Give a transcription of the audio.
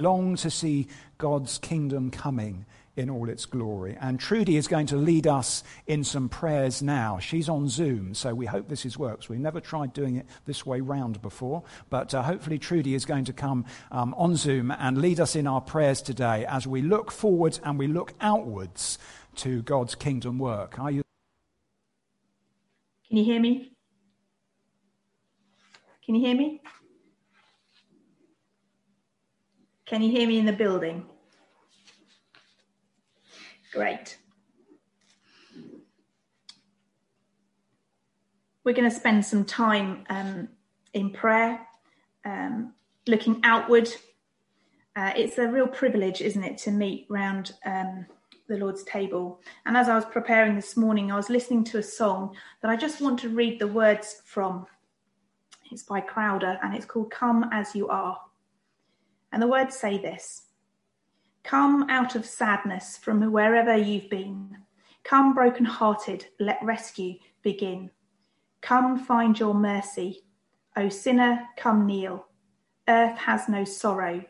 long to see God's kingdom coming in all its glory. And Trudy is going to lead us in some prayers now. She's on Zoom, so we hope this is works. We've never tried doing it this way round before, but uh, hopefully Trudy is going to come um, on Zoom and lead us in our prayers today as we look forward and we look outwards to God's kingdom work. Are you? Can you hear me? Can you hear me? Can you hear me in the building? Great. We're going to spend some time um, in prayer, um, looking outward. Uh, it's a real privilege, isn't it, to meet round um, the Lord's table. And as I was preparing this morning, I was listening to a song that I just want to read the words from. It's by Crowder and it's called Come As You Are. And the words say this Come out of sadness from wherever you've been. Come broken-hearted, let rescue begin. Come find your mercy. O sinner, come kneel. Earth has no sorrow,